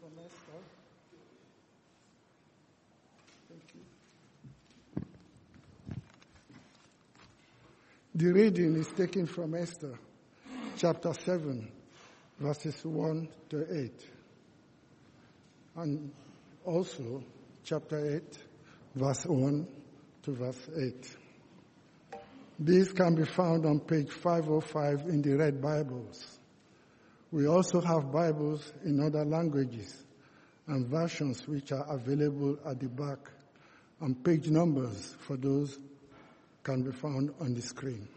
from Esther. Thank you. The reading is taken from Esther, chapter 7, verses 1 to 8. And also, chapter 8, verse 1 to verse 8. These can be found on page 505 in the Red Bibles. We also have Bibles in other languages and versions which are available at the back and page numbers for those can be found on the screen.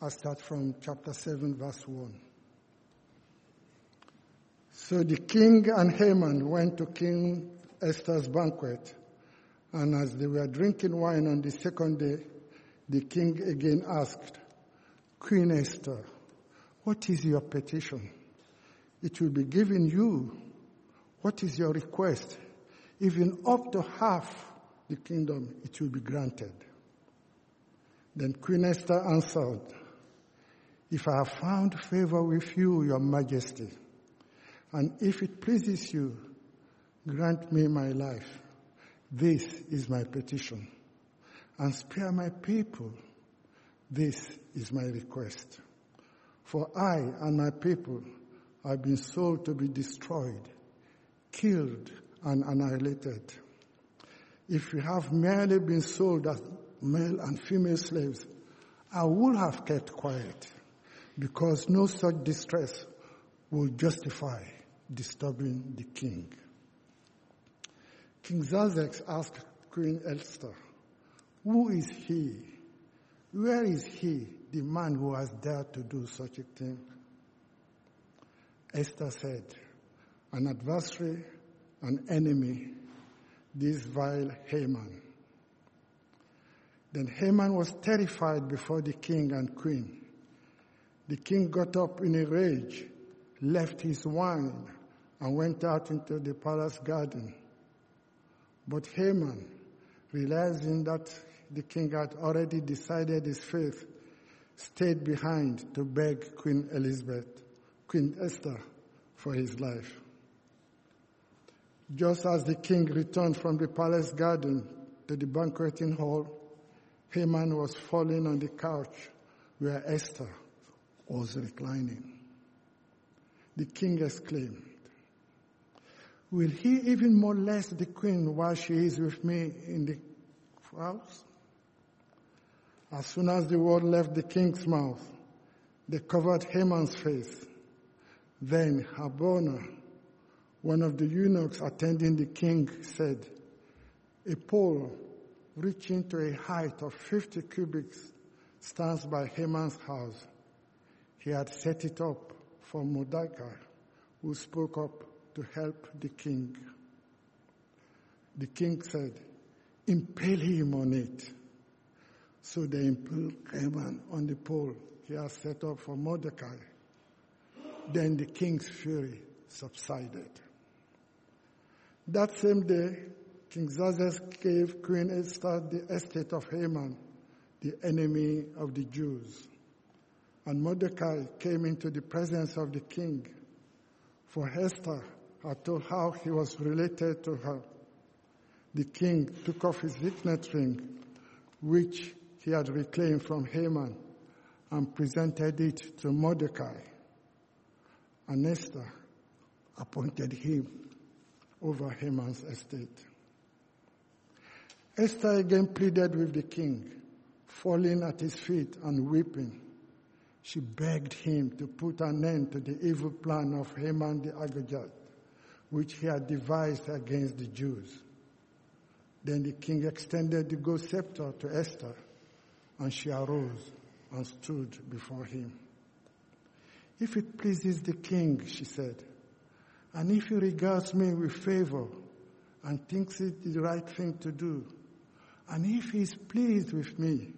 I start from chapter 7 verse 1. So the king and Haman went to King Esther's banquet and as they were drinking wine on the second day, the king again asked, Queen Esther, what is your petition? It will be given you. What is your request? Even up to half the kingdom, it will be granted. Then Queen Esther answered, If I have found favor with you, your majesty, and if it pleases you, grant me my life. This is my petition. And spare my people. This is my request. For I and my people have been sold to be destroyed, killed, and annihilated. If we have merely been sold as male and female slaves, I would have kept quiet because no such distress will justify disturbing the king. King Xerxes asked Queen Esther, Who is he? Where is he, the man who has dared to do such a thing? Esther said, An adversary, an enemy, this vile Haman. Then Haman was terrified before the king and queen. The king got up in a rage, left his wine, and went out into the palace garden. But Haman, realizing that the king had already decided his fate, stayed behind to beg Queen Elizabeth, Queen Esther, for his life. Just as the king returned from the palace garden to the banqueting hall, Haman was falling on the couch where Esther was reclining. The king exclaimed, Will he even molest the queen while she is with me in the house? As soon as the word left the king's mouth, they covered Haman's face. Then Harbona, one of the eunuchs attending the king, said, A pole reaching to a height of 50 cubits stands by Haman's house. He had set it up for Mordecai, who spoke up to help the king. The king said, impale him on it. So they impaled Haman on the pole he had set up for Mordecai. Then the king's fury subsided. That same day, King Xerxes gave Queen Esther the estate of Haman, the enemy of the Jews. And Mordecai came into the presence of the king, for Esther had told how he was related to her. The king took off his signet ring, which he had reclaimed from Haman, and presented it to Mordecai. And Esther appointed him over Haman's estate. Esther again pleaded with the king, falling at his feet and weeping. She begged him to put an end to the evil plan of Haman the Agagite which he had devised against the Jews. Then the king extended the gold scepter to Esther, and she arose and stood before him. If it pleases the king, she said, and if he regards me with favor and thinks it the right thing to do, and if he is pleased with me,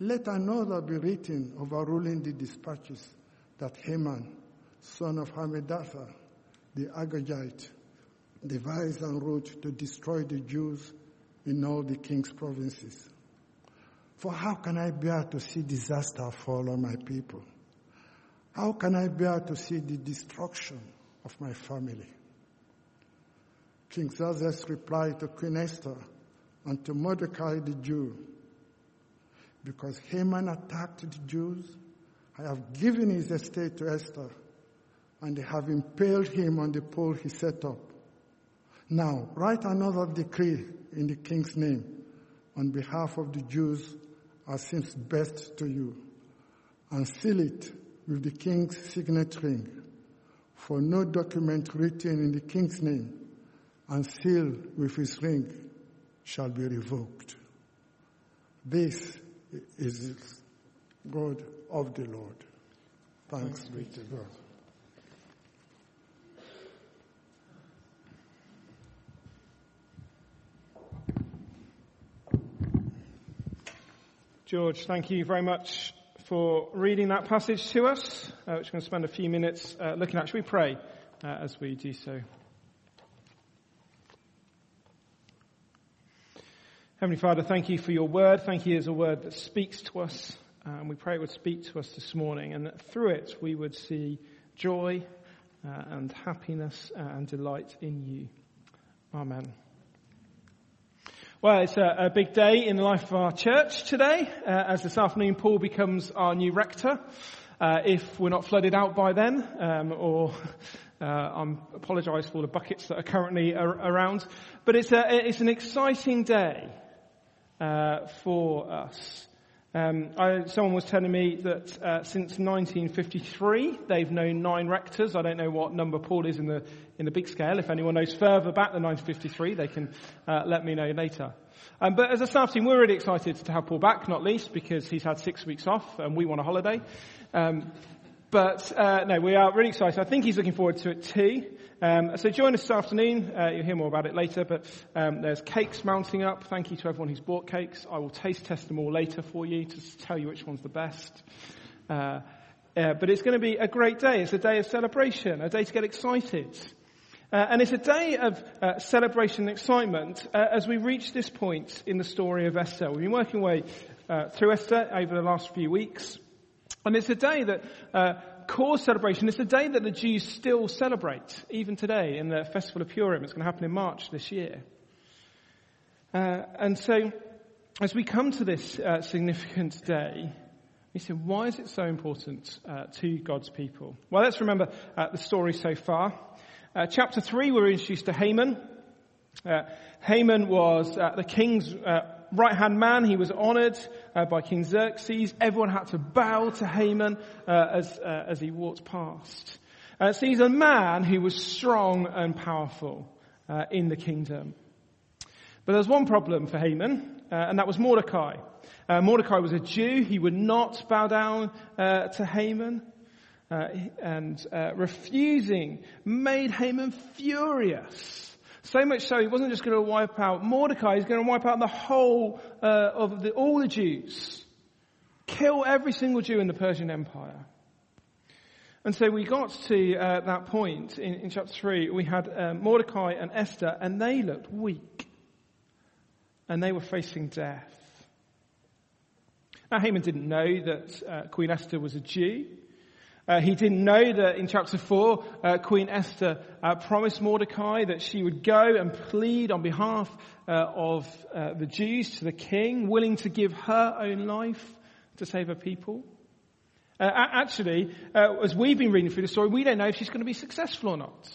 let another be written overruling the dispatches that Haman, son of Hammedatha, the Agagite devised and wrote to destroy the Jews in all the king's provinces. For how can I bear to see disaster fall on my people? How can I bear to see the destruction of my family? King Xerxes replied to Queen Esther and to Mordecai the Jew, Because Haman attacked the Jews, I have given his estate to Esther, and they have impaled him on the pole he set up. Now, write another decree in the king's name on behalf of the Jews as seems best to you, and seal it with the king's signet ring. For no document written in the king's name and sealed with his ring shall be revoked. This is word of the Lord. Thanks be to God. George, thank you very much for reading that passage to us, uh, which we're going to spend a few minutes uh, looking at. Should we pray uh, as we do so? Heavenly Father, thank you for your word. Thank you as a word that speaks to us. Uh, and we pray it would speak to us this morning and that through it we would see joy uh, and happiness uh, and delight in you. Amen. Well, it's a, a, big day in the life of our church today, uh, as this afternoon Paul becomes our new rector. Uh, if we're not flooded out by then, um, or uh, I apologise for the buckets that are currently ar- around, but it's, a, it's an exciting day uh, for us. Um, I, someone was telling me that uh, since 1953 they've known nine rectors. I don't know what number Paul is in the in the big scale. If anyone knows further back than 1953, they can uh, let me know later. Um, but as a staff team, we're really excited to have Paul back, not least because he's had six weeks off and we want a holiday. Um, but uh, no, we are really excited. I think he's looking forward to it too. Um, so join us this afternoon. Uh, you'll hear more about it later, but um, there's cakes mounting up. Thank you to everyone who's bought cakes. I will taste test them all later for you to tell you which one's the best. Uh, uh, but it's going to be a great day. It's a day of celebration, a day to get excited. Uh, and it's a day of uh, celebration and excitement uh, as we reach this point in the story of Esther. We've been working way through Esther over the last few weeks. And it's a day that cause celebration. It's the day that the Jews still celebrate, even today in the Festival of Purim. It's going to happen in March this year. Uh, and so, as we come to this uh, significant day, we say, why is it so important uh, to God's people? Well, let's remember uh, the story so far. Uh, chapter 3, we're introduced to Haman. Uh, Haman was the king's right hand man. He was honored uh, by King Xerxes. Everyone had to bow to Haman uh, as, uh, as he walked past. Uh, so he's a man who was strong and powerful uh, in the kingdom. But there's one problem for Haman, uh, and that was Mordecai. Mordecai was a Jew. He would not bow down to Haman. and refusing made Haman furious. So much so, he wasn't just going to wipe out Mordecai, he's going to wipe out the whole uh, of the, all the Jews. Kill every single Jew in the Persian Empire. And so we got to uh, that point in, in, chapter 3. We had uh, Mordecai and Esther, and they looked weak. And they were facing death. Now, Haman didn't know that uh, Queen Esther was a Jew. Uh, he didn't know that in chapter 4, uh, Queen Esther uh, promised Mordecai that she would go and plead on behalf uh, of uh, the Jews to the king, willing to give her own life to save her people. Uh, actually, as we've been reading through the story, we don't know if she's going to be successful or not.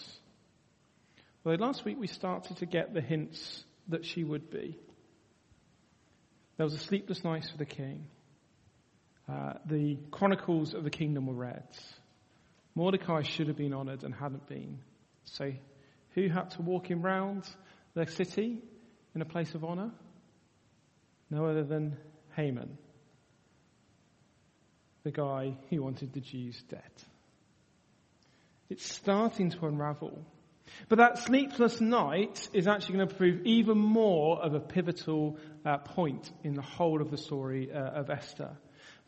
Well, last week we started to get the hints that she would be. There was a sleepless night for the king. Uh, the chronicles of the kingdom were read. Mordecai should have been honored and hadn't been. So who had to walk him round the city in a place of honor? No other than Haman, the guy who wanted the Jews dead. It's starting to unravel. But that sleepless night is actually going to prove even more of a pivotal uh, point in the whole of the story uh, of Esther.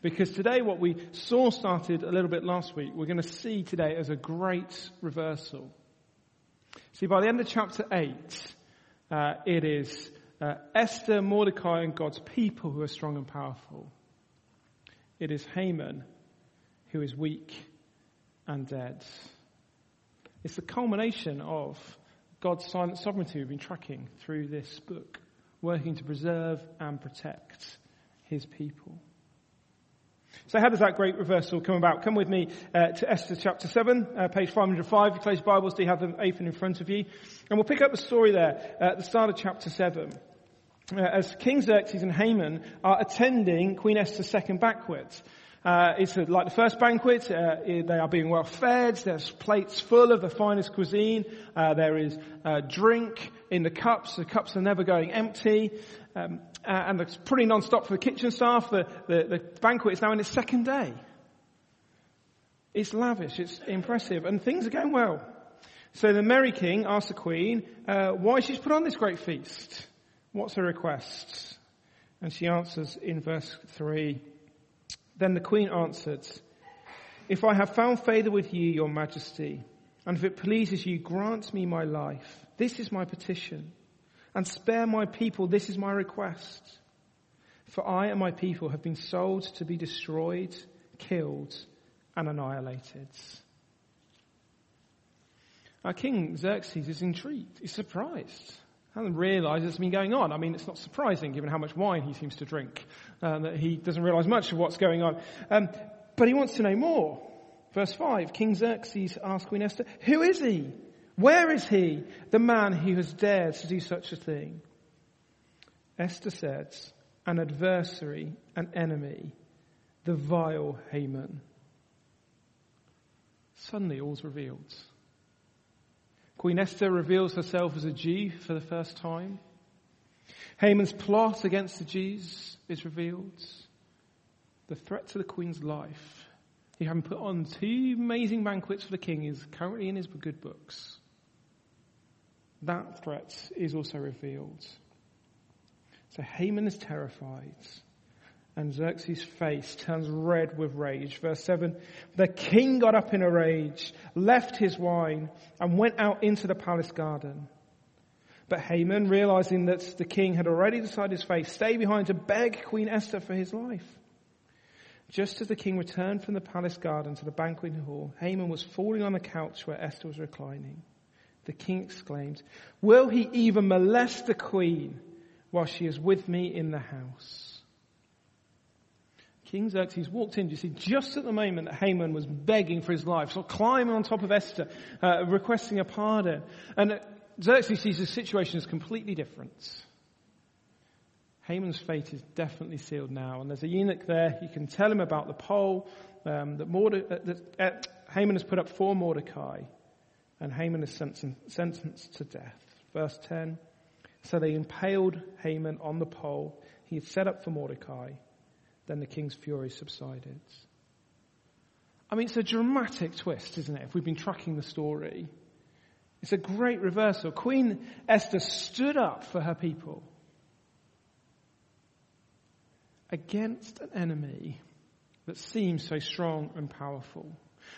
Because today what we saw started a little bit last week, we're going to see today as a great reversal. See, by the end of chapter 8, uh, it is uh, Esther, Mordecai, and God's people who are strong and powerful. It is Haman who is weak and dead. It's the culmination of God's silent sovereignty we've been tracking through this book, working to preserve and protect his people. So how does that great reversal come about? Come with me uh, to Esther chapter 7, uh, page 505. If you close Bibles, do you have them open in front of you? And we'll pick up the story there at the start of chapter 7. Uh, as King Xerxes and Haman are attending Queen Esther's second banquet. Uh, it's like the first banquet. Uh, they are being well fed. There's plates full of the finest cuisine. Uh, there is uh, drink in the cups. The cups are never going empty. Um, uh, and it's pretty non-stop for the kitchen staff. The, the, the banquet is now in its second day. It's lavish. It's impressive. And things are going well. So the Merry King asks the Queen uh, why she's put on this great feast. What's her request? And she answers in verse 3 then the queen answered, If I have found favor with you, your majesty, and if it pleases you, grant me my life. This is my petition. And spare my people. This is my request. For I and my people have been sold to be destroyed, killed, and annihilated. Our king Xerxes is intrigued. He's surprised hasn't realised it's been going on. I mean, it's not surprising given how much wine he seems to drink, uh, that he doesn't realise much of what's going on. Um, but he wants to know more. Verse 5, King Xerxes asked Queen Esther, who is he? Where is he, the man who has dared to do such a thing? Esther says, an adversary, an enemy, the vile Haman. Suddenly all's revealed. Queen Esther reveals herself as a Jew for the first time. Haman's plot against the Jews is revealed. The threat to the queen's life. He having put on two amazing banquets for the king is currently in his good books. That threat is also revealed. So Haman is terrified and Xerxes' face turns red with rage. Verse 7, the king got up in a rage, left his wine, and went out into the palace garden. But Haman, realizing that the king had already decided his fate, stayed behind to beg Queen Esther for his life. Just as the king returned from the palace garden to the banqueting hall, Haman was falling on the couch where Esther was reclining. The king exclaimed, Will he even molest the queen while she is with me in the house? King Xerxes walked in, you see, just at the moment that Haman was begging for his life, so climbing on top of Esther, uh, requesting a pardon. And Xerxes sees the situation as completely different. Haman's fate is definitely sealed now, and there's a eunuch there. You can tell him about the pole um, that, Morde- uh, that uh, Haman has put up for Mordecai, and Haman is sentenced to death. Verse 10. So they impaled Haman on the pole he had set up for Mordecai. Then the king's fury subsided. I mean, it's a dramatic twist, isn't it? If we've been tracking the story, it's a great reversal. Queen Esther stood up for her people against an enemy that seems so strong and powerful.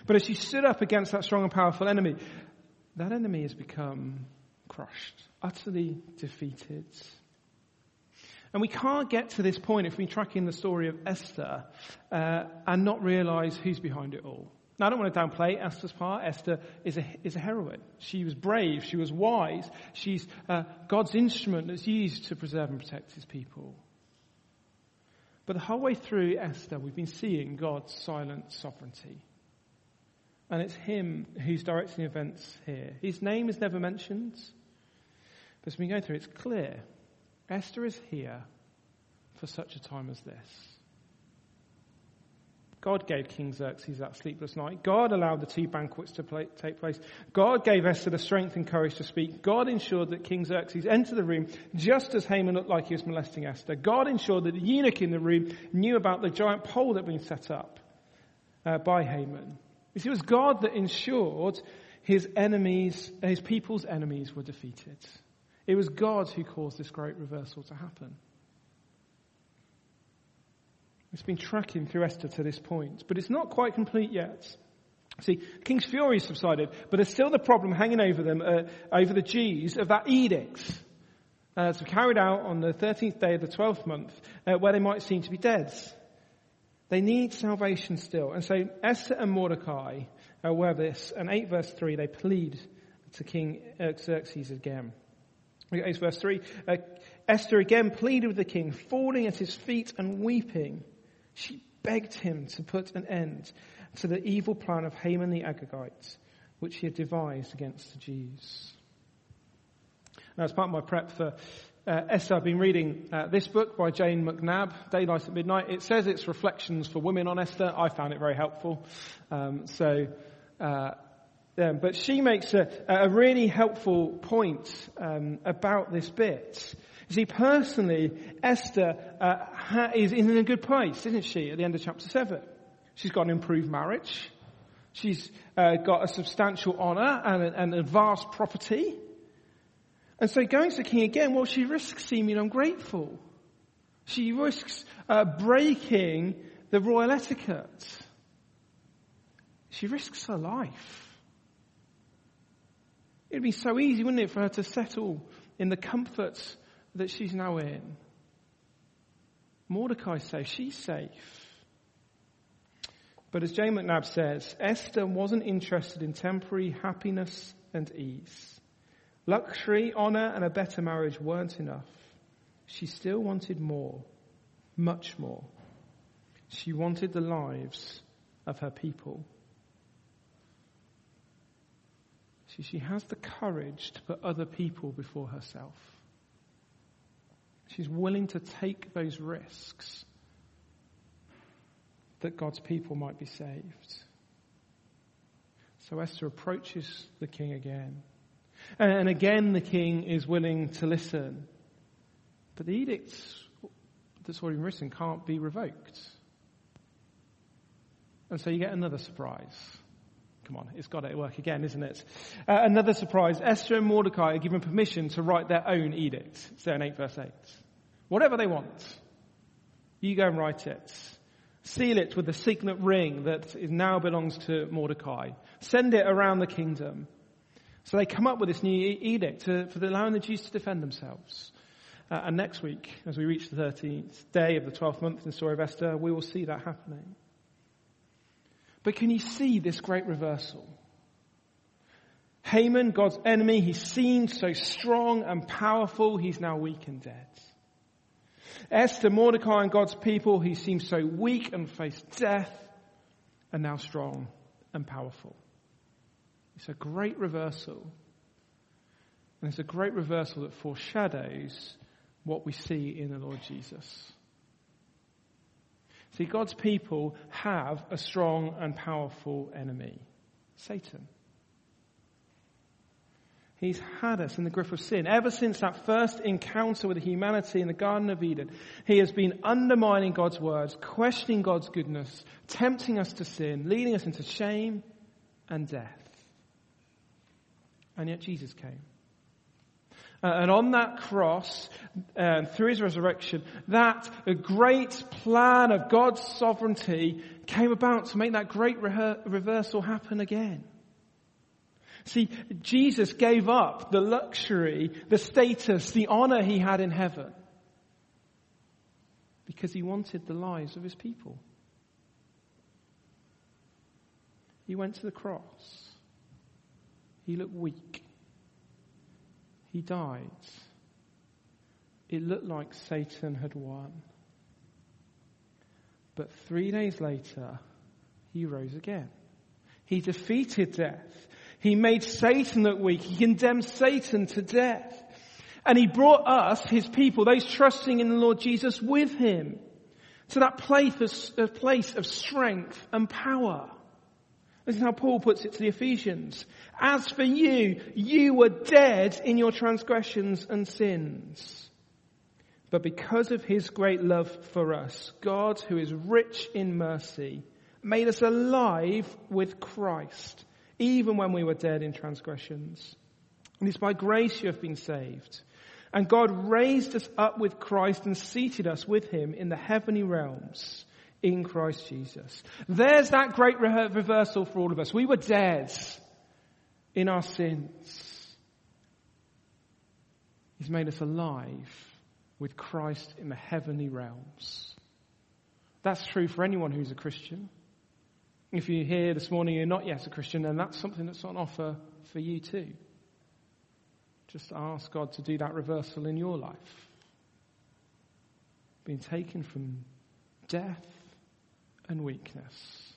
But as she stood up against that strong and powerful enemy, that enemy has become crushed, utterly defeated. And we can't get to this point if we're tracking the story of Esther uh, and not realize who's behind it all. Now, I don't want to downplay Esther's part. Esther is a, is a heroine. She was brave. She was wise. She's uh, God's instrument that's used to preserve and protect his people. But the whole way through Esther, we've been seeing God's silent sovereignty. And it's him who's directing the events here. His name is never mentioned. But as we go through, it's clear Esther is here for such a time as this. God gave King Xerxes that sleepless night. God allowed the two banquets to play, take place. God gave Esther the strength and courage to speak. God ensured that King Xerxes entered the room just as Haman looked like he was molesting Esther. God ensured that the eunuch in the room knew about the giant pole that had been set up uh, by Haman. You see, it was God that ensured his enemies, his people's enemies were defeated. It was God who caused this great reversal to happen. It's been tracking through Esther to this point, but it's not quite complete yet. See, King's fury subsided, but there's still the problem hanging over them, uh, over the Jews, of that edict uh, to carried out on the 13th day of the 12th month, uh, where they might seem to be dead. They need salvation still. And so Esther and Mordecai are aware of this. And 8 verse 3, they plead to King Xerxes again. 8 verse 3, uh, Esther again pleaded with the king, falling at his feet and weeping. She begged him to put an end to the evil plan of Haman the Agagite, which he had devised against the Jews. Now, as part of my prep for uh, Esther, I've been reading uh, this book by Jane McNabb, Daylight at Midnight. It says it's reflections for women on Esther. I found it very helpful. Um, so, uh, but she makes a, a really helpful point um, about this bit. You see, personally, Esther uh, ha- is in a good place, isn't she, at the end of chapter 7? She's got an improved marriage. She's uh, got a substantial honour and, and a vast property. And so going to the king again, well, she risks seeming ungrateful. She risks uh, breaking the royal etiquette. She risks her life. It'd be so easy, wouldn't it, for her to settle in the comforts that she's now in. Mordecai's safe. She's safe. But as Jane McNabb says, Esther wasn't interested in temporary happiness and ease. Luxury, honor, and a better marriage weren't enough. She still wanted more, much more. She wanted the lives of her people. See, she has the courage to put other people before herself. She's willing to take those risks that God's people might be saved. So Esther approaches the king again. And again, the king is willing to listen. But the edict that's already written can't be revoked. And so you get another surprise. Come on, it's got to work again, isn't it? Uh, another surprise. Esther and Mordecai are given permission to write their own edict. So in 8 verse 8. Whatever they want. You go and write it. Seal it with the signet ring that now belongs to Mordecai. Send it around the kingdom. So they come up with this new edict to, for allowing the Jews to defend themselves. Uh, and next week, as we reach the 13th day of the 12th month in the story of Esther, we will see that happening. But can you see this great reversal? Haman, God's enemy, he seemed so strong and powerful, he's now weak and dead. Esther, Mordecai, and God's people, he seemed so weak and faced death, are now strong and powerful. It's a great reversal. And it's a great reversal that foreshadows what we see in the Lord Jesus. See, God's people have a strong and powerful enemy Satan. He's had us in the grip of sin. Ever since that first encounter with humanity in the Garden of Eden, he has been undermining God's words, questioning God's goodness, tempting us to sin, leading us into shame and death. And yet Jesus came. Uh, and on that cross, um, through his resurrection, that a great plan of God's sovereignty came about to make that great re- reversal happen again. See, Jesus gave up the luxury, the status, the honor he had in heaven because he wanted the lives of his people. He went to the cross. He looked weak. He died. It looked like Satan had won. But three days later, he rose again. He defeated death. He made Satan look weak. He condemned Satan to death. And he brought us, his people, those trusting in the Lord Jesus with him to that place of, place of strength and power. This is how Paul puts it to the Ephesians. As for you, you were dead in your transgressions and sins. But because of his great love for us, God, who is rich in mercy, made us alive with Christ, even when we were dead in transgressions. And it's by grace you have been saved. And God raised us up with Christ and seated us with him in the heavenly realms in Christ Jesus. There's that great reversal for all of us. We were dead in our sins. He's made us alive with Christ in the heavenly realms. That's true for anyone who's a Christian. If you're here this morning, you're not yet a Christian, then that's something that's on offer for you too. Just ask God to do that reversal in your life. Being taken from death and weakness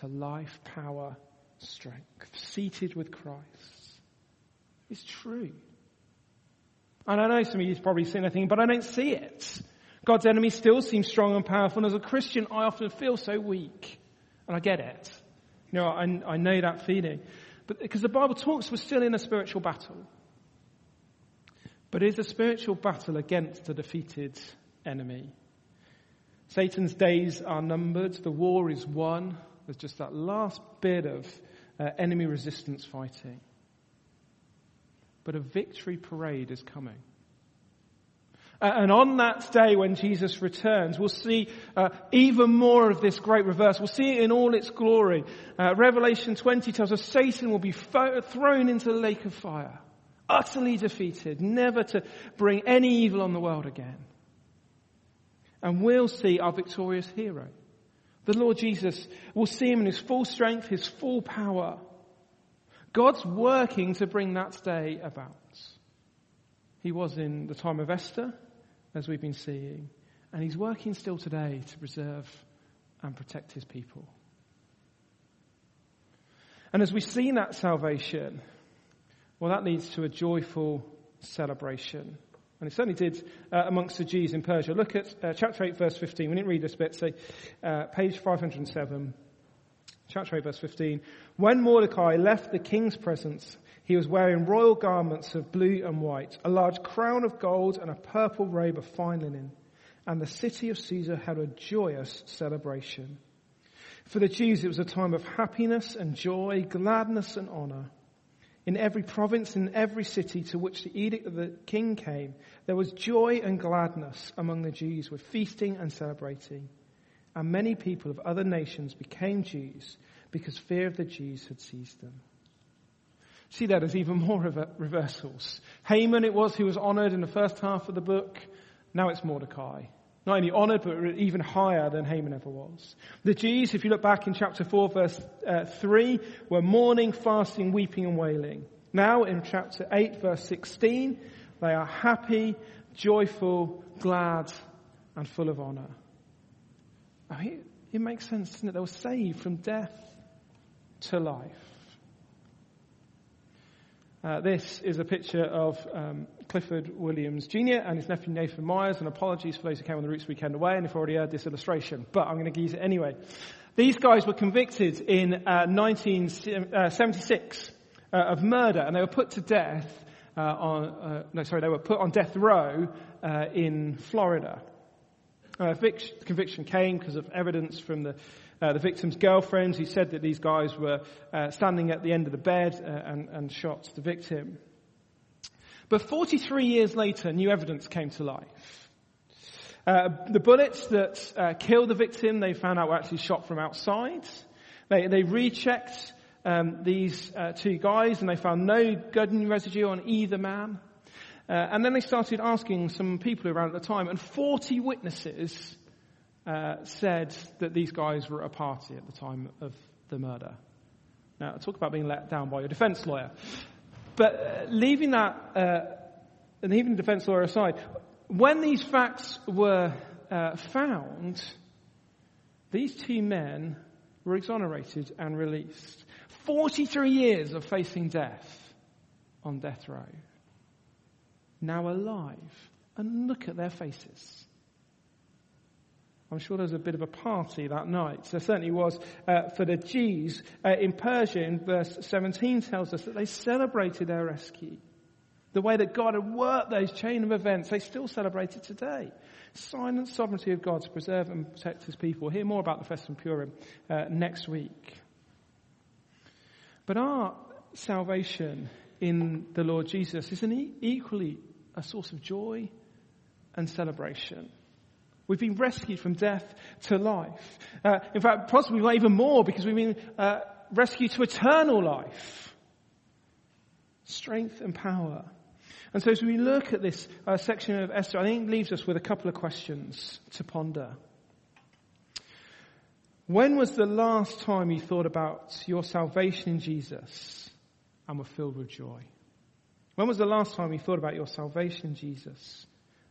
to life, power, strength, seated with Christ. It's true. And I know some of you've probably seen anything, but I don't see it. God's enemy still seems strong and powerful, and as a Christian, I often feel so weak. And I get it. You know, I, I know that feeling. But because the Bible talks, we're still in a spiritual battle. But it is a spiritual battle against a defeated enemy. Satan's days are numbered. The war is won. There's just that last bit of uh, enemy resistance fighting. But a victory parade is coming. And on that day when Jesus returns, we'll see uh, even more of this great reverse. We'll see it in all its glory. Uh, Revelation 20 tells us Satan will be fo- thrown into the lake of fire, utterly defeated, never to bring any evil on the world again. And we'll see our victorious hero. The Lord Jesus, we'll see him in his full strength, his full power. God's working to bring that day about. He was in the time of Esther, as we've been seeing, and he's working still today to preserve and protect his people. And as we see that salvation, well, that leads to a joyful celebration. And it certainly did uh, amongst the Jews in Persia. Look at uh, chapter 8, verse 15. We didn't read this bit, so uh, page 507, chapter 8, verse 15. When Mordecai left the king's presence, he was wearing royal garments of blue and white, a large crown of gold, and a purple robe of fine linen. And the city of Susa had a joyous celebration. For the Jews, it was a time of happiness and joy, gladness and honor. In every province, in every city to which the edict of the king came, there was joy and gladness among the Jews with feasting and celebrating. And many people of other nations became Jews because fear of the Jews had seized them. See that there's even more reversals. Haman it was who was honored in the first half of the book. Now it's Mordecai. Not only honored, but even higher than Haman ever was. The Jews, if you look back in chapter 4, verse uh, 3, were mourning, fasting, weeping, and wailing. Now in chapter 8, verse 16, they are happy, joyful, glad, and full of honor. I mean, it makes sense, doesn't it? They were saved from death to life. Uh, this is a picture of um, Clifford Williams Jr. and his nephew Nathan Myers, and apologies for those who came on the Roots Weekend away and have already heard this illustration, but I'm going to use it anyway. These guys were convicted in uh, 1976 uh, of murder, and they were put to death uh, on, uh, no, sorry, they were put on death row uh, in Florida. The conviction came because of evidence from the uh, the victim's girlfriend who said that these guys were uh, standing at the end of the bed uh, and, and shot the victim. But 43 years later, new evidence came to life. Uh, the bullets that uh, killed the victim, they found out were actually shot from outside. They, they rechecked um, these two guys and they found no gun residue on either man. Uh, and then they started asking some people around at the time, and 40 witnesses uh, said that these guys were at a party at the time of the murder. Now, talk about being let down by your defense lawyer. But uh, leaving that, uh, and leaving the defense lawyer aside, when these facts were uh, found, these two men were exonerated and released. 43 years of facing death on death row. Now alive. And look at their faces. I'm sure there was a bit of a party that night. There certainly was uh, for the Jews uh, in Persia. In verse 17 tells us that they celebrated their rescue. The way that God had worked those chain of events, they still celebrate it today. Silent sovereignty of God to preserve and protect his people. We'll hear more about the Festum Purim uh, next week. But our salvation in the Lord Jesus is an equally a source of joy and celebration. We've been rescued from death to life. Uh, in fact, possibly even more because we've been uh, rescued to eternal life. Strength and power. And so as we look at this uh, section of Esther, I think it leaves us with a couple of questions to ponder. When was the last time you thought about your salvation in Jesus and were filled with joy? When was the last time you thought about your salvation in Jesus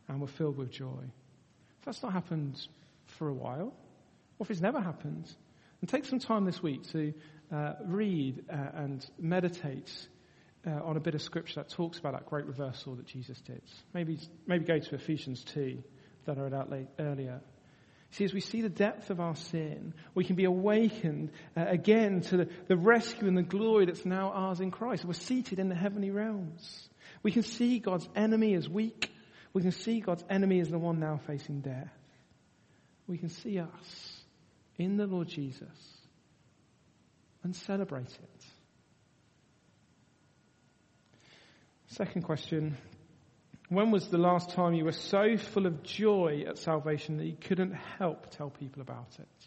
and were filled with joy? That's not happened for a while, or if it's never happened, and take some time this week to uh, read uh, and meditate uh, on a bit of scripture that talks about that great reversal that Jesus did. Maybe, maybe go to Ephesians 2 that I read out late, earlier. See, as we see the depth of our sin, we can be awakened uh, again to the, the rescue and the glory that's now ours in Christ. We're seated in the heavenly realms. We can see God's enemy as weak. We can see God's enemy as the one now facing death. We can see us in the Lord Jesus and celebrate it. Second question when was the last time you were so full of joy at salvation that you couldn't help tell people about it?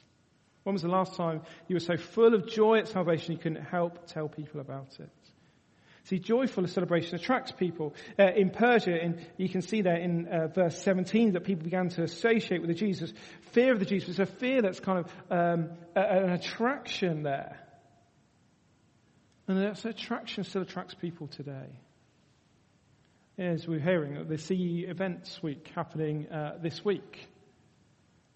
When was the last time you were so full of joy at salvation you couldn't help tell people about it? See, joyful celebration attracts people. Uh, in Persia, in, you can see there in uh, verse 17 that people began to associate with the Jews. Fear of the Jews. It's a fear that's kind of um, a, an attraction there. And that attraction still attracts people today as we're hearing, the CU Events Week happening uh, this week.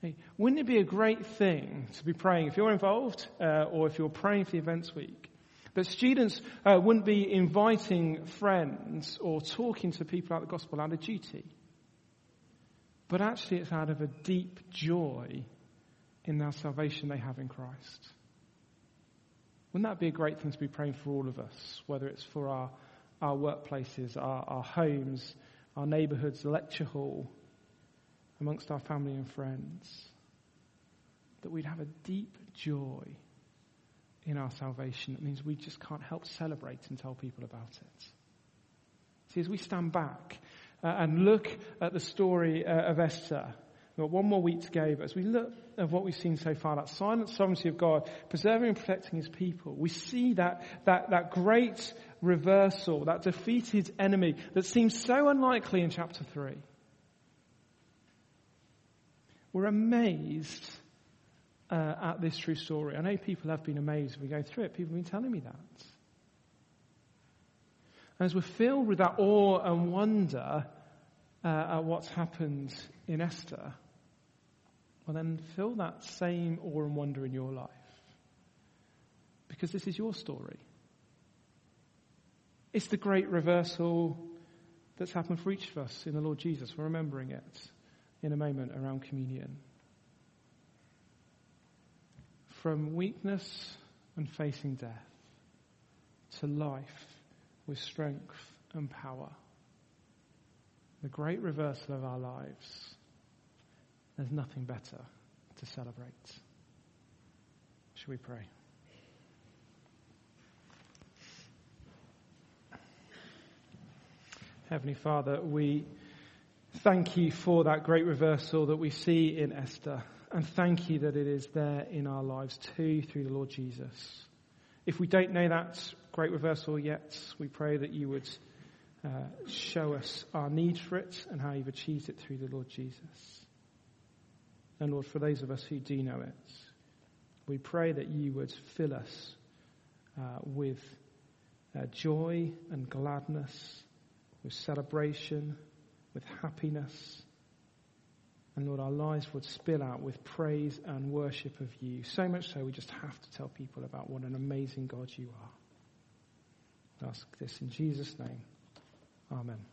Hey, wouldn't it be a great thing to be praying, if you're involved uh, or if you're praying for the Events Week, that students uh, wouldn't be inviting friends or talking to people about the gospel out of duty, but actually it's out of a deep joy in their salvation they have in Christ. Wouldn't that be a great thing to be praying for all of us, whether it's for our our workplaces, our, our homes, our neighbourhoods, the lecture hall, amongst our family and friends. That we'd have a deep joy in our salvation. It means we just can't help celebrate and tell people about it. See, as we stand back uh, and look at the story uh, of Esther, We've got one more week to go, but as we look at what we've seen so far, that silent sovereignty of God, preserving and protecting his people, we see that, that, that great reversal, that defeated enemy that seems so unlikely in chapter 3. We're amazed uh, at this true story. I know people have been amazed as we go through it. People have been telling me that. As we're filled with that awe and wonder uh, at what's happened in Esther, well, then feel that same awe and wonder in your life. Because this is your story. It's the great reversal that's happened for each of us in the Lord Jesus. We're remembering it in a moment around communion. From weakness and facing death to life with strength and power. The great reversal of our lives there's nothing better to celebrate. Shall we pray? Heavenly Father, we thank you for that great reversal that we see in Esther, and thank you that it is there in our lives too through the Lord Jesus. If we don't know that great reversal yet, we pray that you would uh, show us our need for it and how you've achieved it through the Lord Jesus. And Lord, for those of us who do know it, we pray that you would fill us uh, with uh, joy and gladness, with celebration, with happiness. And Lord, our lives would spill out with praise and worship of you. So much so we just have to tell people about what an amazing God you are. I ask this in Jesus' name. Amen.